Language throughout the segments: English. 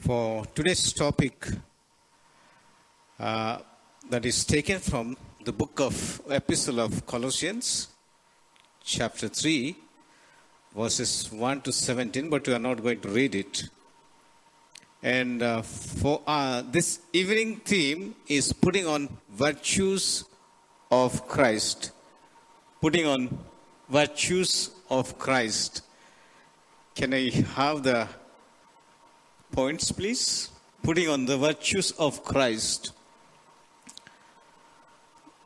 for today's topic uh, that is taken from the book of Epistle of Colossians, chapter 3, verses 1 to 17, but we are not going to read it. And uh, for uh, this evening theme is putting on virtues of Christ. Putting on virtues of Christ. Can I have the points, please? Putting on the virtues of Christ.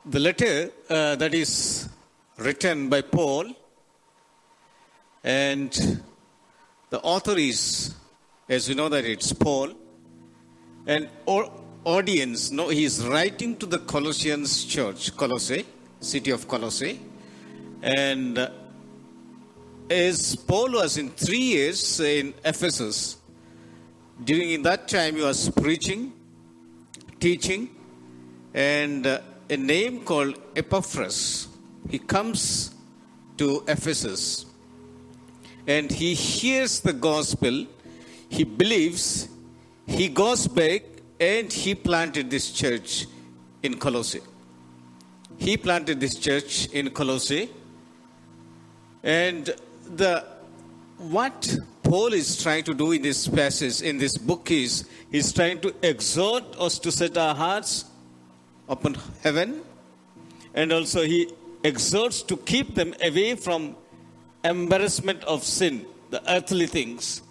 The letter uh, that is written by Paul, and the author is, as we know that it's Paul, and our audience, no, he is writing to the Colossians church, Colossae, city of Colossae, and uh, as Paul was in three years in Ephesus, during that time he was preaching, teaching, and uh, a name called Epaphras. He comes to Ephesus and he hears the gospel, he believes, he goes back and he planted this church in Colossae. He planted this church in Colossae and the what Paul is trying to do in this passage, in this book, is he's trying to exhort us to set our hearts upon heaven, and also he exhorts to keep them away from embarrassment of sin, the earthly things,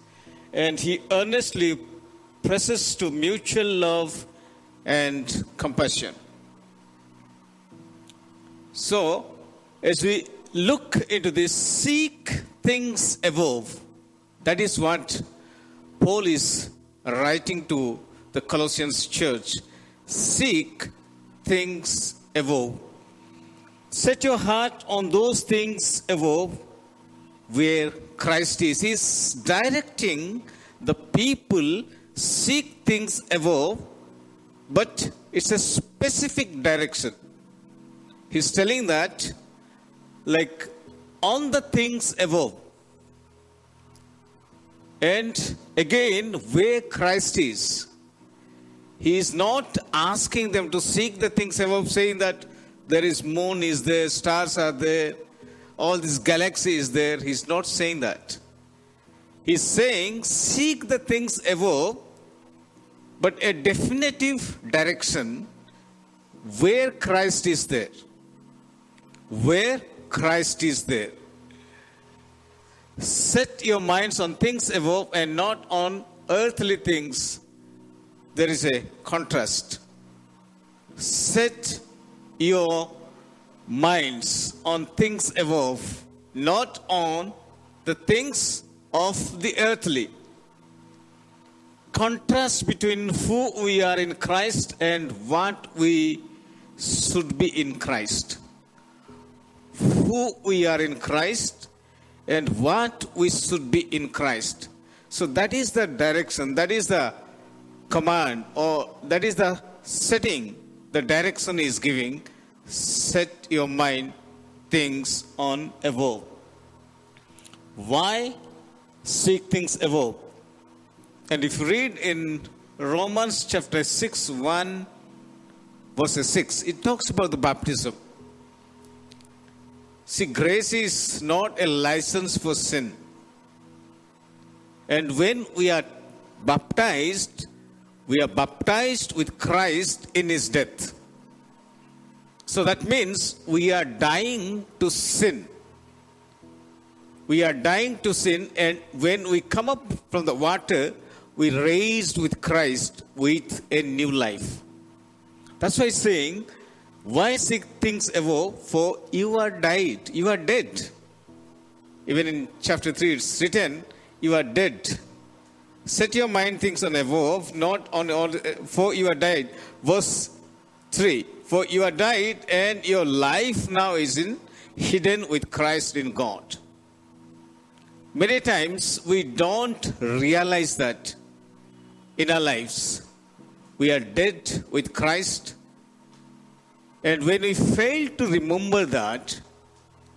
and he earnestly presses to mutual love and compassion. So, as we look into this, seek things above. That is what Paul is writing to the Colossians church. Seek things above. Set your heart on those things above where Christ is. He's directing the people seek things above, but it's a specific direction. He's telling that, like, on the things above. And again, where Christ is. He is not asking them to seek the things above, saying that there is moon is there, stars are there, all this galaxy is there. He's not saying that. He's saying seek the things above, but a definitive direction where Christ is there. Where Christ is there. Set your minds on things above and not on earthly things. There is a contrast. Set your minds on things above, not on the things of the earthly. Contrast between who we are in Christ and what we should be in Christ. Who we are in Christ and what we should be in Christ. So that is the direction, that is the command, or that is the setting the direction is giving. Set your mind things on above. Why seek things above? And if you read in Romans chapter 6, 1 verse 6, it talks about the baptism. See, grace is not a license for sin. And when we are baptized, we are baptized with Christ in his death. So that means we are dying to sin. We are dying to sin, and when we come up from the water, we raised with Christ with a new life. That's why he's saying, why seek things above? For you are died. You are dead. Even in chapter 3, it's written, You are dead. Set your mind things on above, not on all, for you are died. Verse 3 For you are died, and your life now is in hidden with Christ in God. Many times we don't realize that in our lives. We are dead with Christ. And when we fail to remember that,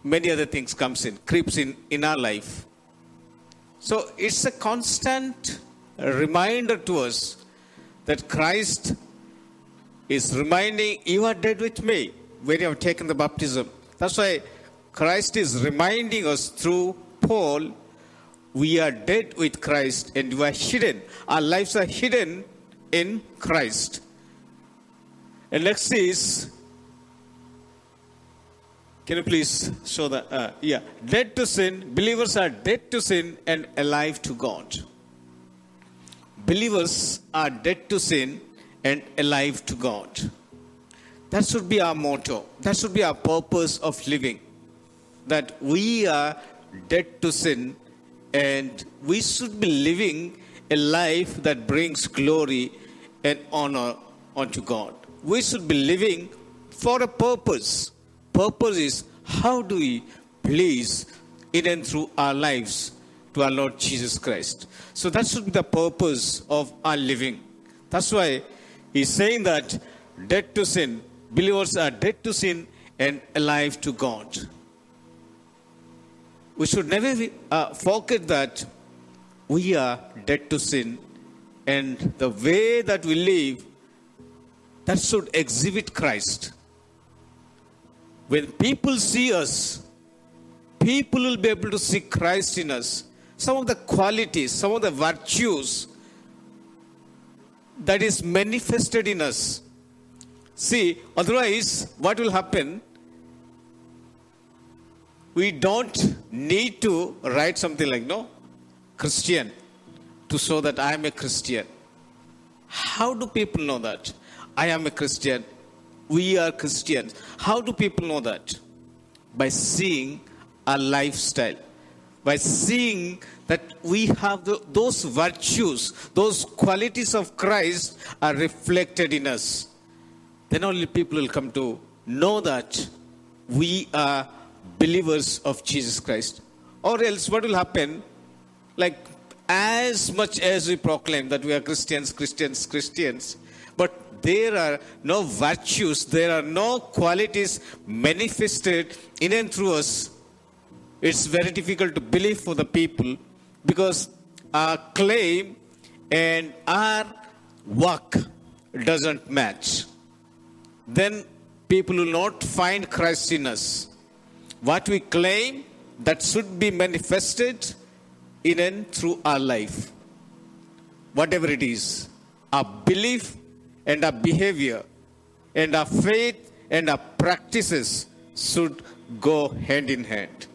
many other things comes in, creeps in in our life. So it's a constant reminder to us that Christ is reminding, You are dead with me when you have taken the baptism. That's why Christ is reminding us through Paul, we are dead with Christ and we are hidden. Our lives are hidden in Christ. And next is, can you please show that? Uh, yeah, dead to sin. Believers are dead to sin and alive to God. Believers are dead to sin and alive to God. That should be our motto. That should be our purpose of living. That we are dead to sin and we should be living a life that brings glory and honor unto God. We should be living for a purpose. Purpose is how do we please in and through our lives to our Lord Jesus Christ. So that should be the purpose of our living. That's why he's saying that dead to sin, believers are dead to sin and alive to God. We should never uh, forget that we are dead to sin and the way that we live that should exhibit Christ. When people see us, people will be able to see Christ in us. Some of the qualities, some of the virtues that is manifested in us. See, otherwise, what will happen? We don't need to write something like, no, Christian, to show that I am a Christian. How do people know that? I am a Christian. We are Christians. How do people know that? By seeing our lifestyle, by seeing that we have the, those virtues, those qualities of Christ are reflected in us. Then only people will come to know that we are believers of Jesus Christ. Or else, what will happen? Like, as much as we proclaim that we are Christians, Christians, Christians, there are no virtues, there are no qualities manifested in and through us, it's very difficult to believe for the people because our claim and our work doesn't match. Then people will not find Christ in us. What we claim that should be manifested in and through our life. Whatever it is, our belief and our behavior and our faith and our practices should go hand in hand.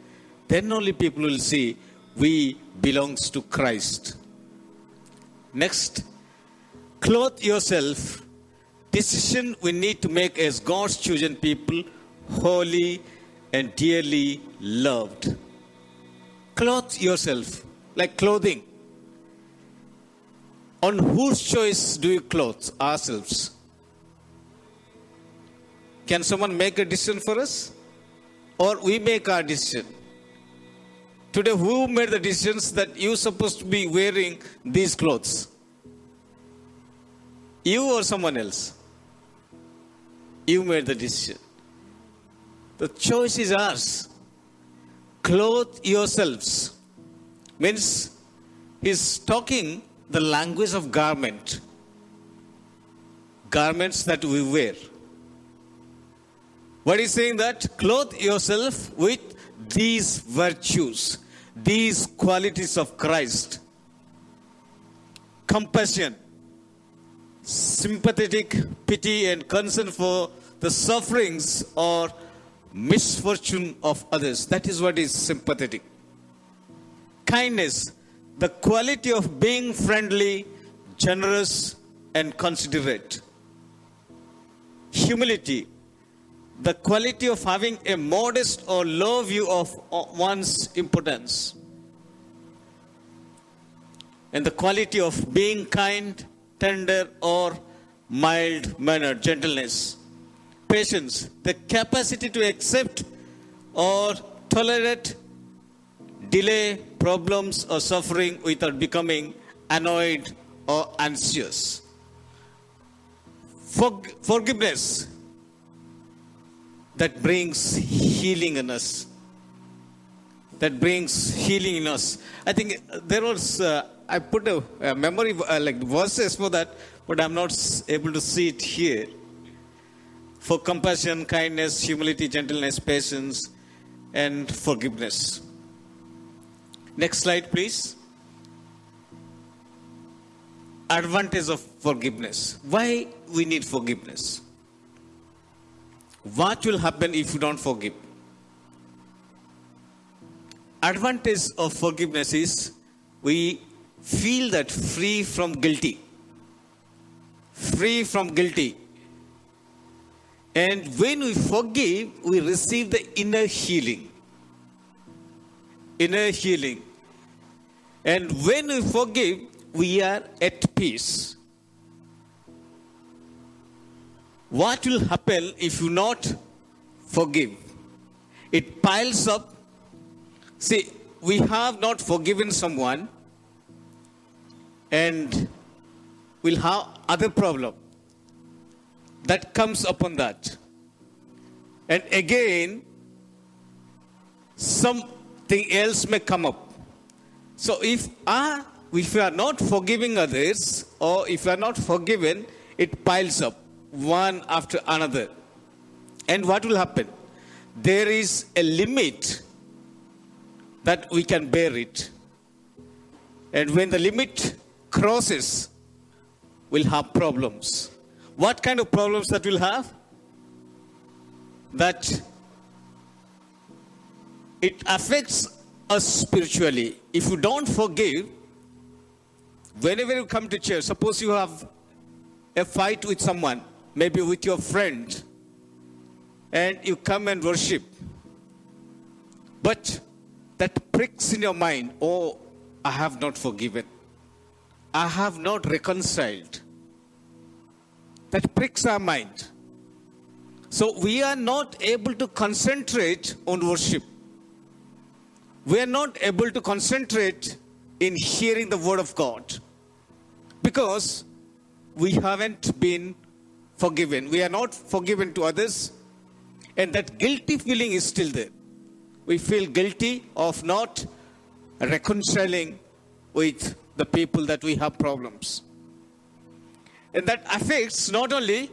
Then only people will see we belongs to Christ. Next, clothe yourself. Decision we need to make as God's chosen people, holy and dearly loved. Clothe yourself like clothing. On whose choice do we clothe ourselves? Can someone make a decision for us? Or we make our decision? Today, who made the decisions that you're supposed to be wearing these clothes? You or someone else? You made the decision. The choice is ours. Clothe yourselves. Means he's talking the language of garment. Garments that we wear. What is saying that? Clothe yourself with these virtues, these qualities of Christ compassion, sympathetic pity, and concern for the sufferings or misfortune of others. That is what is sympathetic. Kindness, the quality of being friendly, generous, and considerate. Humility, the quality of having a modest or low view of one's importance. And the quality of being kind, tender, or mild mannered, gentleness. Patience, the capacity to accept or tolerate delay, problems, or suffering without becoming annoyed or anxious. Forg- forgiveness, that brings healing in us. That brings healing in us. I think there was uh, I put a, a memory uh, like verses for that, but I'm not able to see it here. For compassion, kindness, humility, gentleness, patience, and forgiveness. Next slide, please. Advantage of forgiveness. Why we need forgiveness? What will happen if you don't forgive? Advantage of forgiveness is we feel that free from guilty. Free from guilty. And when we forgive, we receive the inner healing. Inner healing. And when we forgive, we are at peace. What will happen if you not forgive? It piles up. See, we have not forgiven someone and we'll have other problem that comes upon that. And again, something else may come up. So if I, if we are not forgiving others, or if we are not forgiven, it piles up one after another. And what will happen? There is a limit that we can bear it. And when the limit crosses, we'll have problems. What kind of problems that we'll have? That it affects us spiritually. If you don't forgive, whenever you come to church, suppose you have a fight with someone, maybe with your friend, and you come and worship. But that pricks in your mind, oh, I have not forgiven. I have not reconciled. That pricks our mind. So we are not able to concentrate on worship. We are not able to concentrate in hearing the word of God because we haven't been forgiven. We are not forgiven to others, and that guilty feeling is still there. We feel guilty of not reconciling with the people that we have problems. And that affects not only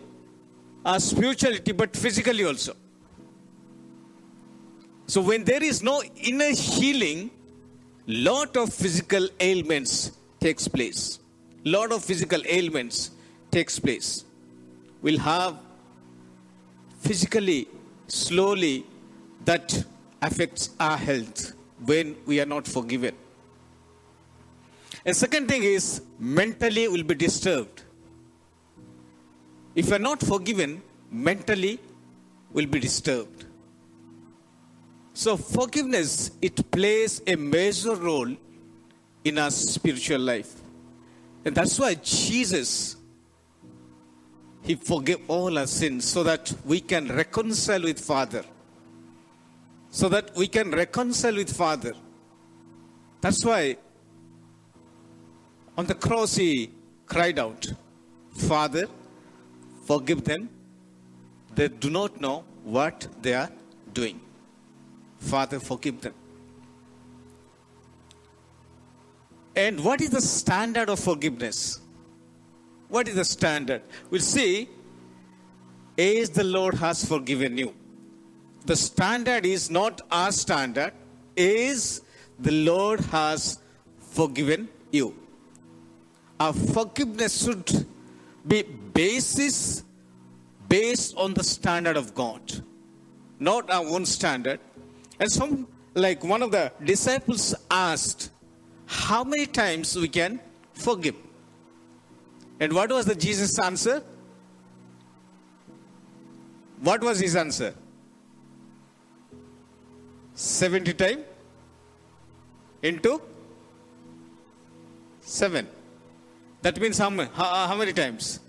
our spirituality but physically also. So when there is no inner healing, lot of physical ailments takes place. Lot of physical ailments takes place. We'll have physically, slowly, that affects our health when we are not forgiven. And second thing is mentally will be disturbed. If you are not forgiven, mentally will be disturbed. So forgiveness it plays a major role in our spiritual life. And that's why Jesus he forgave all our sins so that we can reconcile with Father. So that we can reconcile with Father. That's why on the cross he cried out, Father, forgive them. They do not know what they are doing. Father, forgive them. And what is the standard of forgiveness? What is the standard? We'll see, as the Lord has forgiven you. The standard is not our standard, is the Lord has forgiven you. Our forgiveness should be basis based on the standard of God, not our own standard. And some, like one of the disciples asked, how many times we can forgive? And what was the Jesus answer? What was his answer? 70 times into 7. That means how many, how, how many times?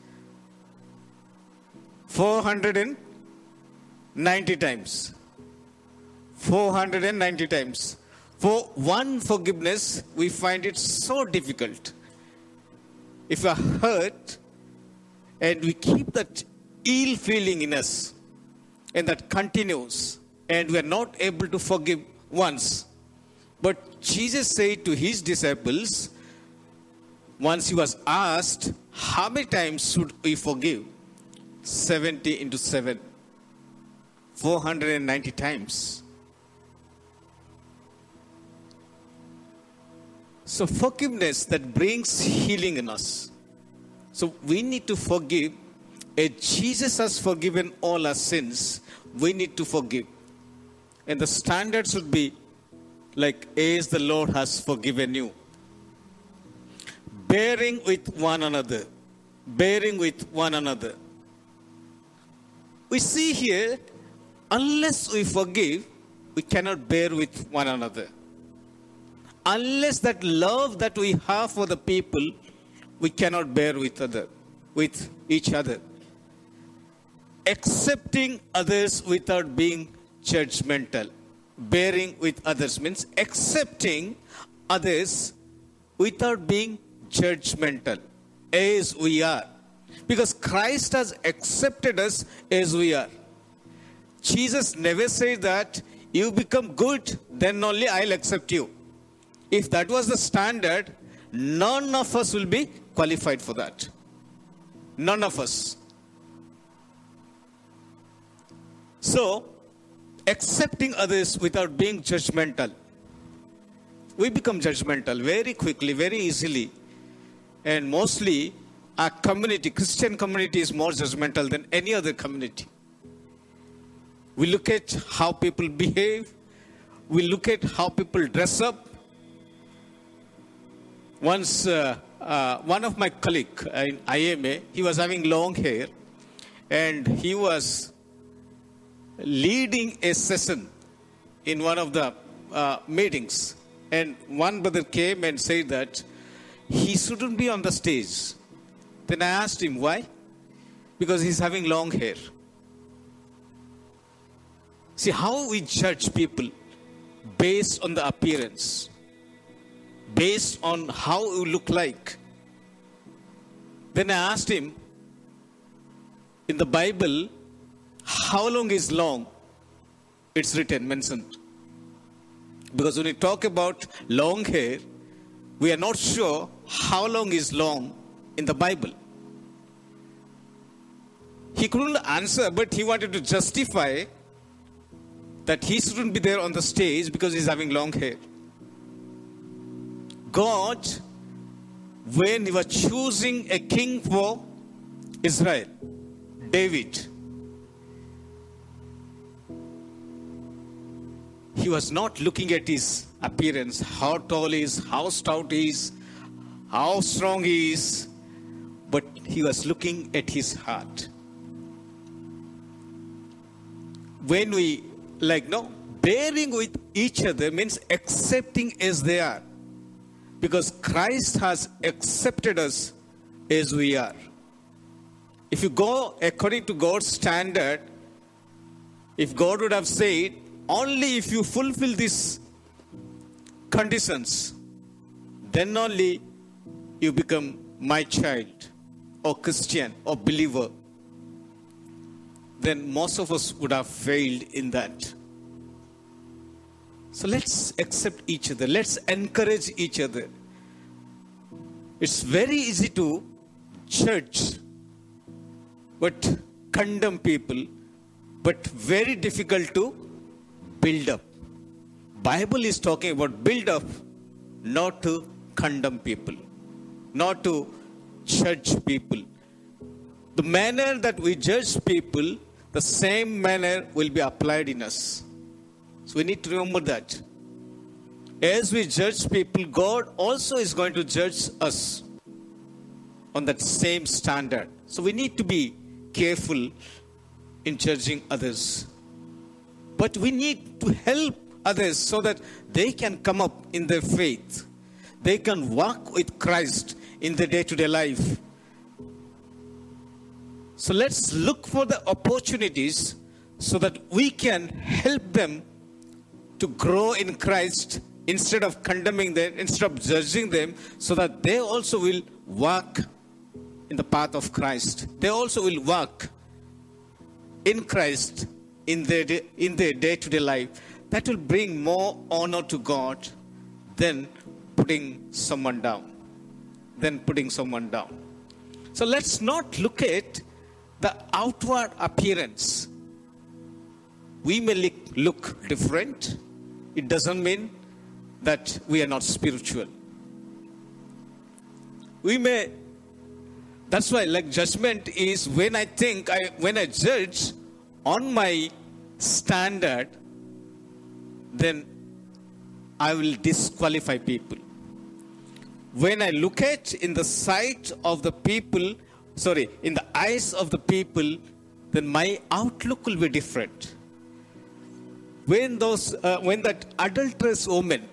490 times. 490 times. For one forgiveness, we find it so difficult. If we are hurt and we keep that ill feeling in us, and that continues, and we are not able to forgive once. But Jesus said to his disciples, once he was asked, How many times should we forgive? 70 into 7. 490 times. So, forgiveness that brings healing in us. So, we need to forgive. If Jesus has forgiven all our sins, we need to forgive. And the standard should be like, as the Lord has forgiven you. Bearing with one another. Bearing with one another. We see here, unless we forgive, we cannot bear with one another. Unless that love that we have for the people, we cannot bear with other, with each other. Accepting others without being judgmental. Bearing with others means accepting others without being judgmental as we are. Because Christ has accepted us as we are. Jesus never said that you become good, then only I'll accept you. If that was the standard, none of us will be qualified for that. None of us. So, accepting others without being judgmental. We become judgmental very quickly, very easily. And mostly, our community, Christian community, is more judgmental than any other community. We look at how people behave, we look at how people dress up. Once, uh, uh, one of my colleague in IMA, he was having long hair, and he was leading a session in one of the uh, meetings. And one brother came and said that he shouldn't be on the stage. Then I asked him why. Because he's having long hair. See how we judge people based on the appearance, based on how you look like. Then I asked him, in the Bible, how long is long? It's written, mentioned. Because when we talk about long hair, we are not sure how long is long in the Bible. He couldn't answer, but he wanted to justify that he shouldn't be there on the stage because he's having long hair. God, when he was choosing a king for Israel, David, he was not looking at his appearance, how tall he is, how stout he is, how strong he is, but he was looking at his heart. When we, like, no, bearing with each other means accepting as they are. Because Christ has accepted us as we are. If you go according to God's standard, if God would have said, only if you fulfill these conditions, then only you become my child or Christian or believer. Then most of us would have failed in that. So let's accept each other. Let's encourage each other. It's very easy to judge, but condemn people, but very difficult to build up. Bible is talking about build up, not to condemn people, not to judge people. The manner that we judge people, the same manner will be applied in us. So we need to remember that. As we judge people, God also is going to judge us on that same standard. So we need to be careful in judging others. But we need to help others so that they can come up in their faith. They can walk with Christ in their day to day life. So let's look for the opportunities so that we can help them to grow in Christ instead of condemning them, instead of judging them, so that they also will walk in the path of Christ. They also will walk in Christ in their, in their day-to-day life. That will bring more honor to God than putting someone down. than putting someone down. So let's not look at the outward appearance. We may look different. It doesn't mean that we are not spiritual. We may, that's why, like, judgment is when I think, I, when I judge on my standard, then I will disqualify people. When I look at in the sight of the people, sorry, in the eyes of the people, then my outlook will be different. When those, uh, when that adulterous woman,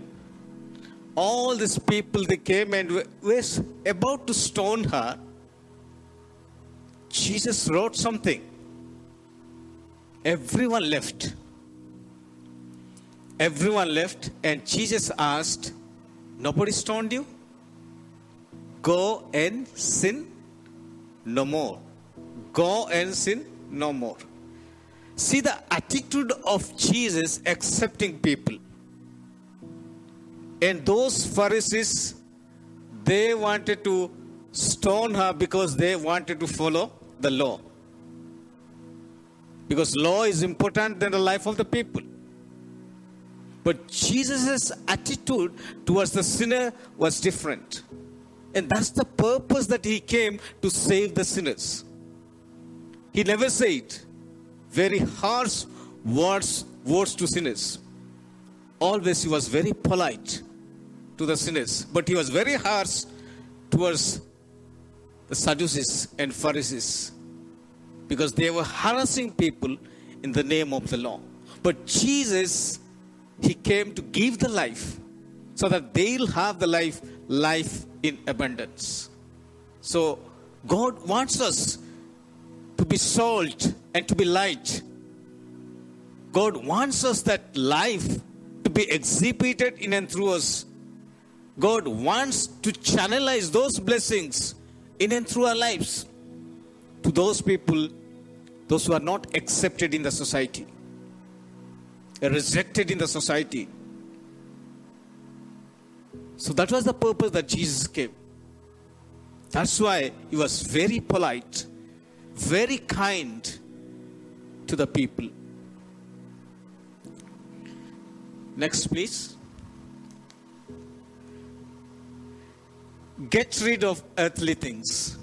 all these people they came and were about to stone her, Jesus wrote something. Everyone left. Everyone left, and Jesus asked, Nobody stoned you? Go and sin no more. Go and sin no more. See the attitude of Jesus accepting people. And those Pharisees, they wanted to stone her because they wanted to follow the law. Because law is important than the life of the people. But Jesus' attitude towards the sinner was different. And that's the purpose that he came to save the sinners. He never said very harsh words, words to sinners. Always he was very polite to the sinners, but he was very harsh towards the Sadducees and Pharisees because they were harassing people in the name of the law. But Jesus, he came to give the life so that they'll have the life, life in abundance. So God wants us to be salt and to be light. God wants us that life to be exhibited in and through us. God wants to channelize those blessings in and through our lives to those people, those who are not accepted in the society, rejected in the society, so that was the purpose that Jesus came. That's why he was very polite, very kind to the people. Next, please. Get rid of earthly things.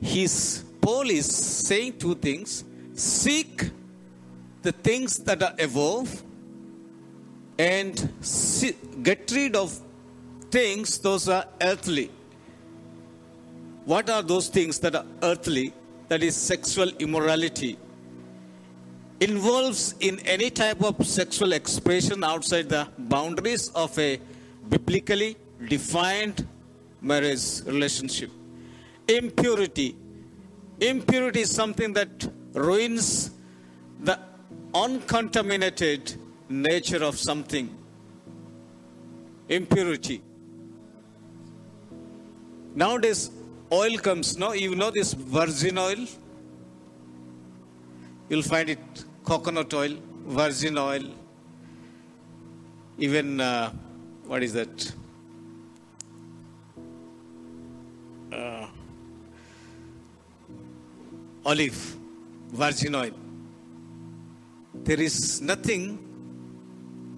His Paul is saying two things seek the things that are above and get rid of things, those are earthly. What are those things that are earthly? That is sexual immorality. Involves in any type of sexual expression outside the boundaries of a biblically defined marriage relationship. Impurity. Impurity is something that ruins the uncontaminated nature of something. Impurity. Nowadays, oil comes, no? You know this virgin oil? You'll find it coconut oil, virgin oil, even, uh, what is that? Uh, olive, virgin oil. There is nothing,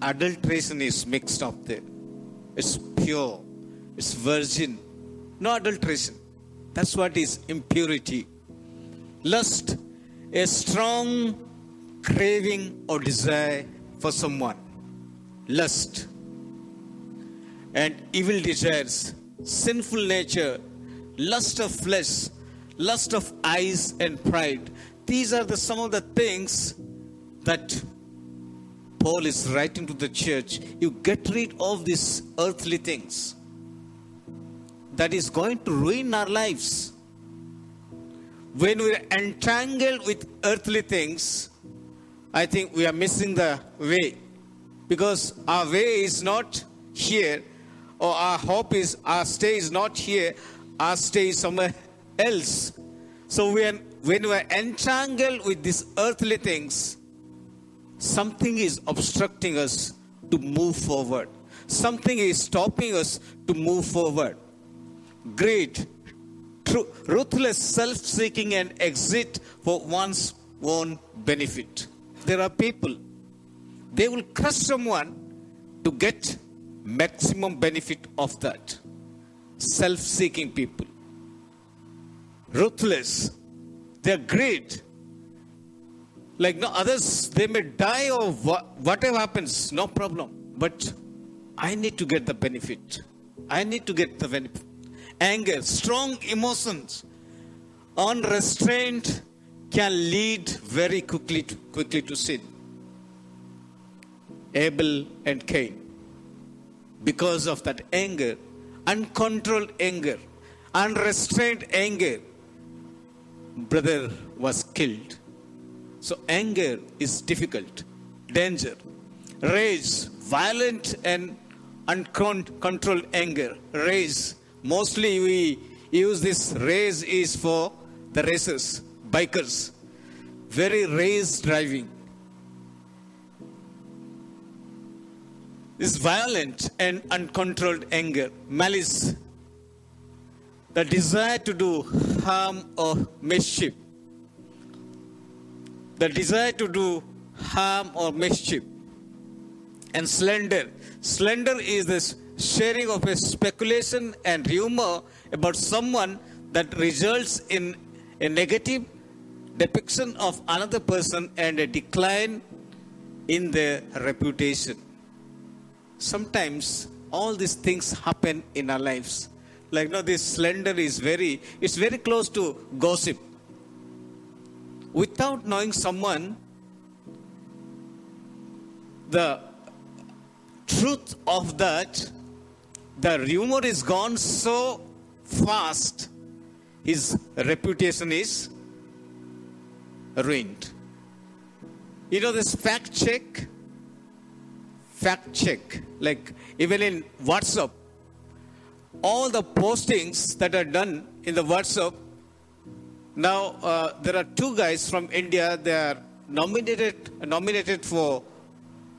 adulteration is mixed up there. It's pure, it's virgin no adulteration. That's what is impurity. Lust, a strong craving or desire for someone. Lust and evil desires, sinful nature, lust of flesh, lust of eyes and pride. These are the some of the things that Paul is writing to the church. You get rid of these earthly things that is going to ruin our lives. When we're entangled with earthly things, I think we are missing the way. Because our way is not here, or our hope is, our stay is not here, our stay is somewhere else. So when, when we're entangled with these earthly things, something is obstructing us to move forward. Something is stopping us to move forward. greed, tru- ruthless self seeking, and exit for one's own benefit. There are people, they will crush someone to get maximum benefit of that. Self seeking people, ruthless, they're great. Like no others, they may die or wha- whatever happens, no problem. But I need to get the benefit. I need to get the benefit. Anger, strong emotions, unrestrained can lead very quickly to, quickly to sin. Abel and Cain. Because of that anger, uncontrolled anger, unrestrained anger, brother was killed. So anger is difficult, danger, rage, violent and uncontrolled anger, rage. Mostly we use this rage is for the racers, bikers, very race driving. This violent and uncontrolled anger, malice, the desire to do harm or mischief the desire to do harm or mischief. And slander. Slander is this sharing of a speculation and rumor about someone that results in a negative depiction of another person and a decline in their reputation. Sometimes all these things happen in our lives. Like, now, this slander is very, it's very close to gossip without knowing someone, the truth of that, the rumor is gone so fast, his reputation is ruined. You know, this fact check, fact check, like even in WhatsApp, all the postings that are done in the WhatsApp now, uh, there are two guys from India. They are nominated nominated for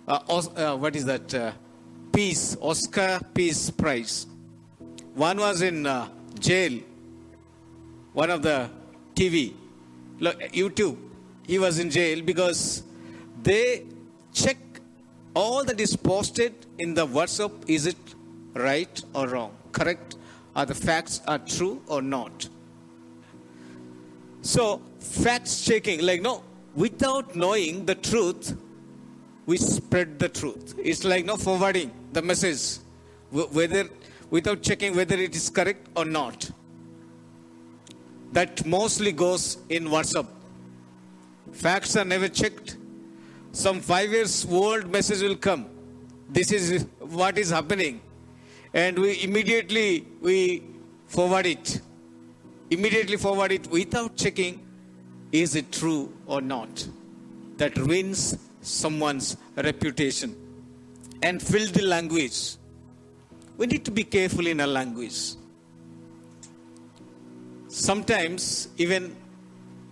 uh, uh, what is that? Uh, Peace Oscar Peace Prize. One was in uh, jail. One of the TV, look, YouTube. He was in jail because they check all that is posted in the WhatsApp. Is it right or wrong? Correct? Are the facts are true or not? So, facts checking, like, no, without knowing the truth, we spread the truth. It's like, no, forwarding the message, whether, without checking whether it is correct or not. That mostly goes in WhatsApp. Facts are never checked. Some five years old message will come. This is what is happening. And we immediately, we forward it immediately forward it without checking is it true or not. That ruins someone's reputation. And filthy language. We need to be careful in our language. Sometimes, even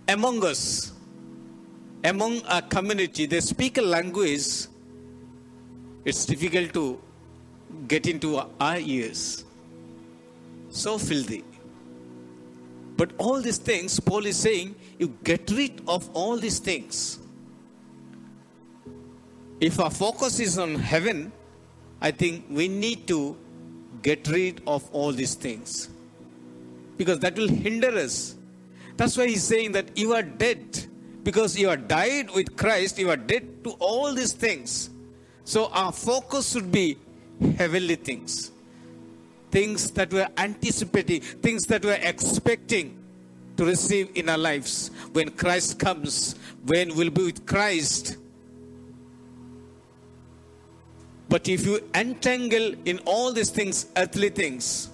among us, among our community, they speak a language, it's difficult to get into our ears. So filthy. But all these things, Paul is saying, you get rid of all these things. If our focus is on heaven, I think we need to get rid of all these things. Because that will hinder us. That's why he's saying that you are dead. Because you are died with Christ, you are dead to all these things. So our focus should be heavenly things things that we're anticipating, things that we're expecting to receive in our lives when Christ comes, when we'll be with Christ. But if you entangle in all these things, earthly things,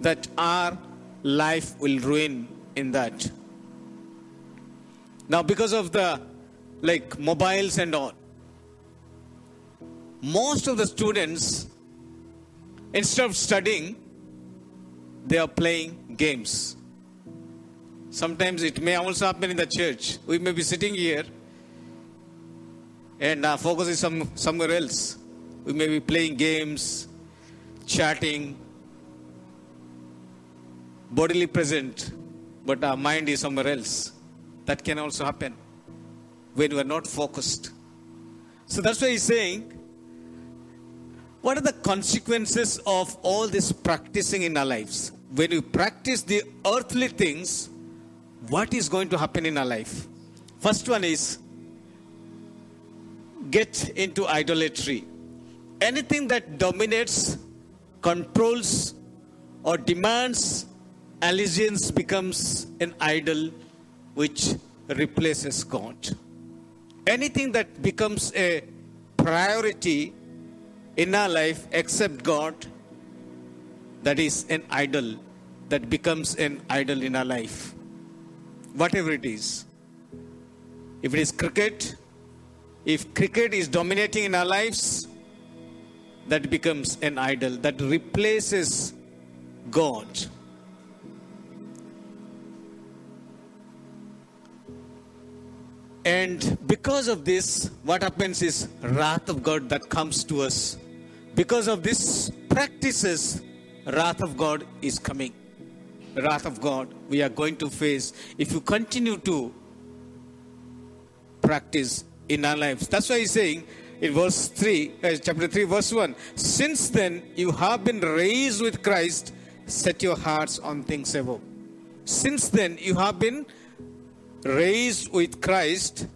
that our life will ruin in that. Now, because of the like mobiles and all, most of the students Instead of studying, they are playing games. Sometimes it may also happen in the church. We may be sitting here and our focus is some, somewhere else. We may be playing games, chatting, bodily present, but our mind is somewhere else. That can also happen when we are not focused. So that's why he's saying, what are the consequences of all this practicing in our lives? When we practice the earthly things, what is going to happen in our life? First one is get into idolatry. Anything that dominates, controls, or demands allegiance becomes an idol which replaces God. Anything that becomes a priority in our life except God, that is an idol that becomes an idol in our life. Whatever it is. If it is cricket, if cricket is dominating in our lives, that becomes an idol that replaces God. And because of this, what happens is wrath of God that comes to us. Because of this practices, wrath of God is coming. wrath of God we are going to face if you continue to practice in our lives. That's why he's saying in verse 3, uh, chapter 3, verse 1 Since then you have been raised with Christ, set your hearts on things above. Since then you have been raised with Christ,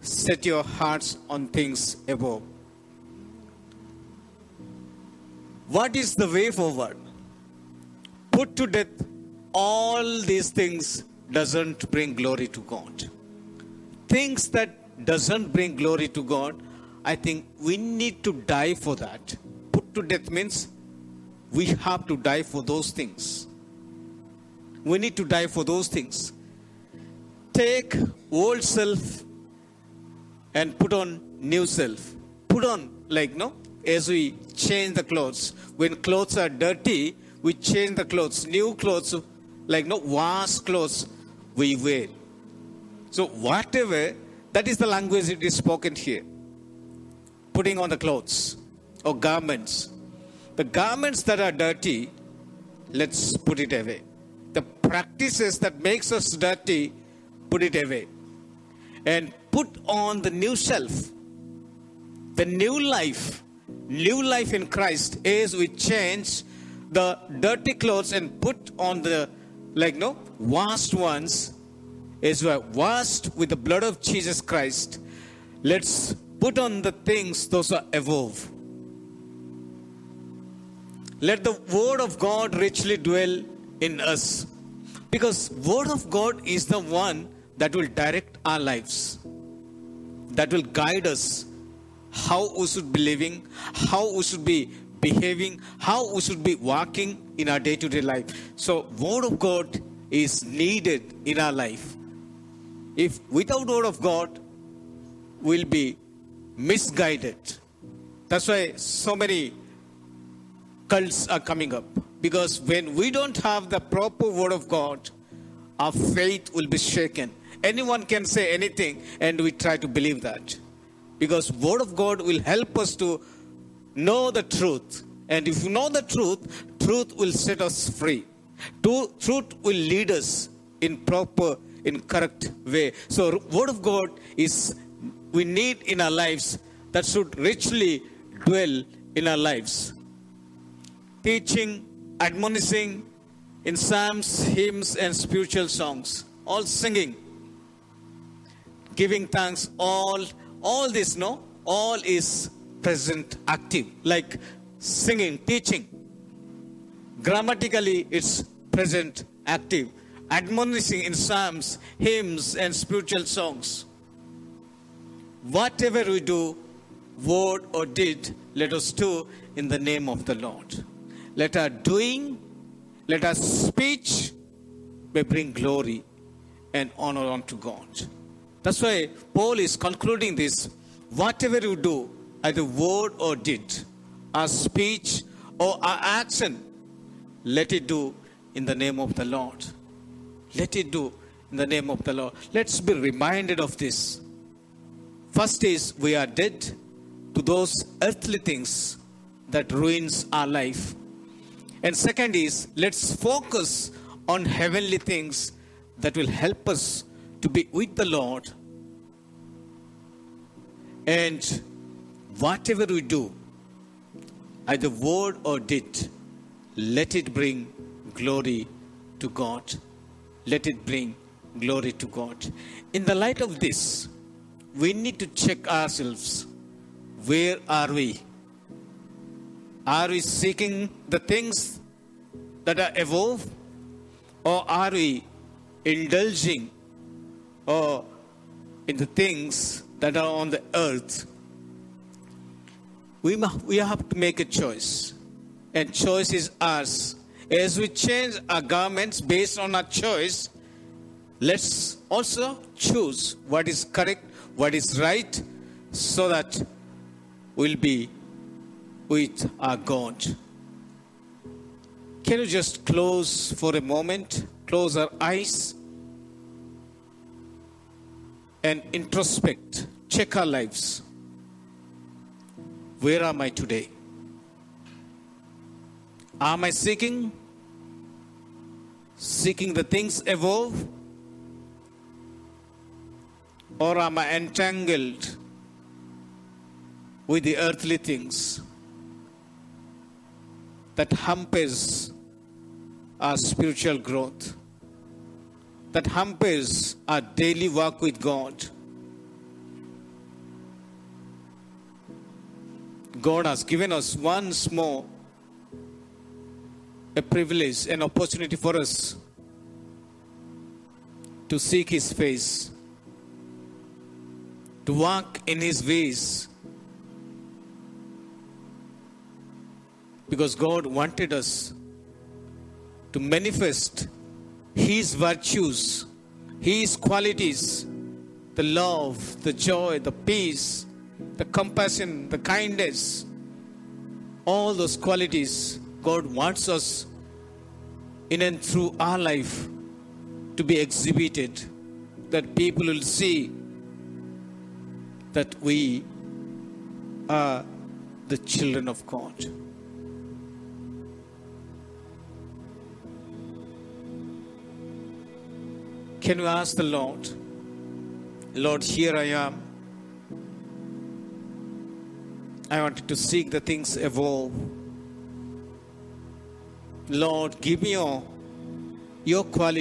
set your hearts on things above. What is the way forward? Put to death all these things doesn't bring glory to God. Things that doesn't bring glory to God, I think we need to die for that. Put to death means we have to die for those things. We need to die for those things. Take old self and put on new self. Put on, like, no, as we change the clothes. When clothes are dirty, we change the clothes. New clothes, like, no, wash clothes we wear. So, whatever, that is the language it is spoken here. Putting on the clothes or garments. The garments that are dirty, let's put it away. The practices that makes us dirty, put it away. And put on the new self. The new life. New life in Christ is we change the dirty clothes and put on the like no washed ones is washed with the blood of Jesus Christ. Let's put on the things those are above. Let the word of God richly dwell in us. Because word of God is the one that will direct our lives. That will guide us how we should be living, how we should be behaving, how we should be walking in our day-to-day life. So word of God is needed in our life. If without word of God, we'll be misguided. That's why so many cults are coming up. Because when we don't have the proper word of God, our faith will be shaken. Anyone can say anything and we try to believe that. Because word of God will help us to know the truth. And if you know the truth, truth will set us free. Truth will lead us in proper, in correct way. So word of God is we need in our lives that should richly dwell in our lives. Teaching, admonishing in psalms, hymns, and spiritual songs. All singing. Giving thanks, all all this, no? All is present active. Like singing, teaching. Grammatically, it's present active. Admonishing in psalms, hymns, and spiritual songs. Whatever we do, word or deed, let us do in the name of the Lord. Let our doing, let our speech may bring glory and honor unto God. That's why Paul is concluding this. Whatever you do, either word or deed, our speech or our action, let it do in the name of the Lord. Let it do in the name of the Lord. Let's be reminded of this. First is we are dead to those earthly things that ruins our life. And second is let's focus on heavenly things that will help us to be with the Lord. And whatever we do, either word or deed, let it bring glory to God. Let it bring glory to God. In the light of this, we need to check ourselves. Where are we? Are we seeking the things that are above? Or are we indulging or in the things that are on the earth? We, mu- we have to make a choice. And choice is ours. As we change our garments based on our choice, let's also choose what is correct, what is right, so that we'll be with our God. Can you just close for a moment, close our eyes, and introspect, check our lives? Where am I today? Am I seeking? Seeking the things above? Or am I entangled with the earthly things that hampers our spiritual growth, that hampers our daily walk with God? God has given us once more a privilege, an opportunity for us to seek His face, to walk in His ways. Because God wanted us to manifest His virtues, His qualities, the love, the joy, the peace, the compassion, the kindness, all those qualities God wants us in and through our life to be exhibited, that people will see that we are the children of God. Can you ask the Lord, Lord, here I am. I wanted to seek the things above. Lord, give me your, your quality.